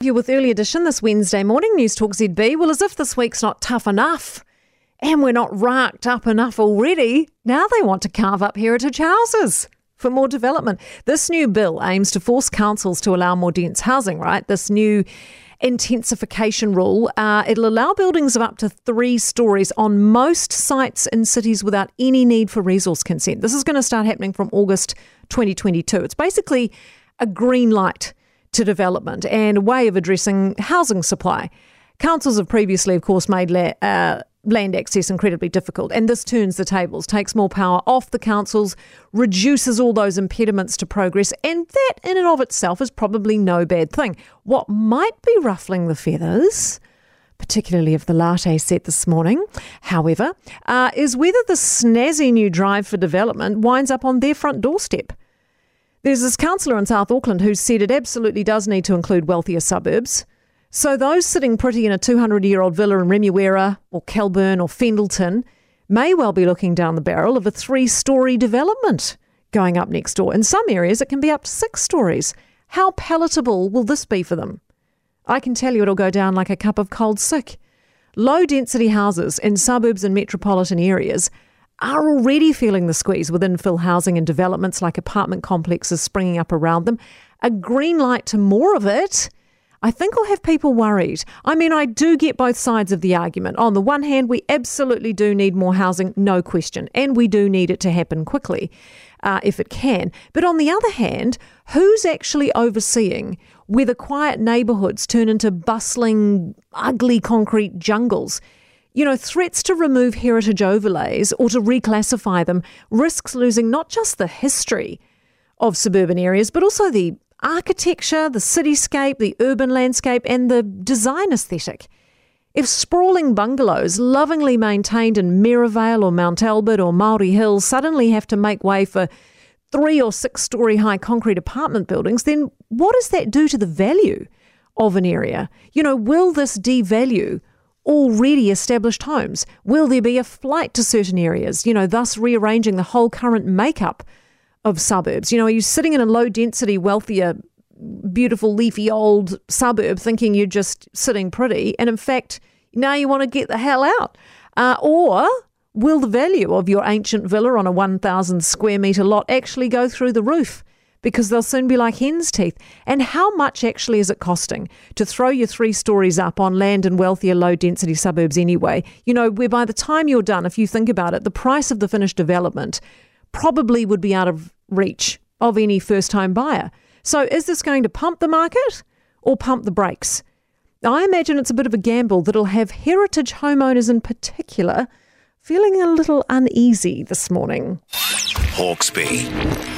You with early edition this Wednesday morning, News Talk ZB. Well, as if this week's not tough enough and we're not racked up enough already, now they want to carve up heritage houses for more development. This new bill aims to force councils to allow more dense housing, right? This new intensification rule. Uh, it'll allow buildings of up to three stories on most sites in cities without any need for resource consent. This is going to start happening from August 2022. It's basically a green light to development and a way of addressing housing supply. Councils have previously, of course, made la- uh, land access incredibly difficult, and this turns the tables, takes more power off the councils, reduces all those impediments to progress, and that in and of itself is probably no bad thing. What might be ruffling the feathers particularly of the latte set this morning, however, uh, is whether the snazzy new drive for development winds up on their front doorstep. There's this councillor in South Auckland who said it absolutely does need to include wealthier suburbs. So those sitting pretty in a 200 year old villa in Remuera or Kelburn or Fendalton may well be looking down the barrel of a three story development going up next door. In some areas, it can be up to six stories. How palatable will this be for them? I can tell you it'll go down like a cup of cold sick. Low density houses in suburbs and metropolitan areas are already feeling the squeeze with infill housing and developments like apartment complexes springing up around them. A green light to more of it, I think will have people worried. I mean, I do get both sides of the argument. On the one hand, we absolutely do need more housing, no question, and we do need it to happen quickly uh, if it can. But on the other hand, who's actually overseeing whether quiet neighbourhoods turn into bustling, ugly concrete jungles? You know, threats to remove heritage overlays or to reclassify them risks losing not just the history of suburban areas, but also the architecture, the cityscape, the urban landscape, and the design aesthetic. If sprawling bungalows, lovingly maintained in Merivale or Mount Albert or Maori Hills, suddenly have to make way for three or six story high concrete apartment buildings, then what does that do to the value of an area? You know, will this devalue already established homes? Will there be a flight to certain areas, you know, thus rearranging the whole current makeup of suburbs? You know, are you sitting in a low density, wealthier, beautiful, leafy old suburb thinking you're just sitting pretty, and in fact, now you want to get the hell out? Uh, or will the value of your ancient villa on a 1,000 square metre lot actually go through the roof? Because they'll soon be like hen's teeth. And how much actually is it costing to throw your three stories up on land in wealthier, low density suburbs anyway? You know, where by the time you're done, if you think about it, the price of the finished development probably would be out of reach of any first time buyer. So is this going to pump the market or pump the brakes? I imagine it's a bit of a gamble that'll have heritage homeowners in particular feeling a little uneasy this morning. Hawkesby.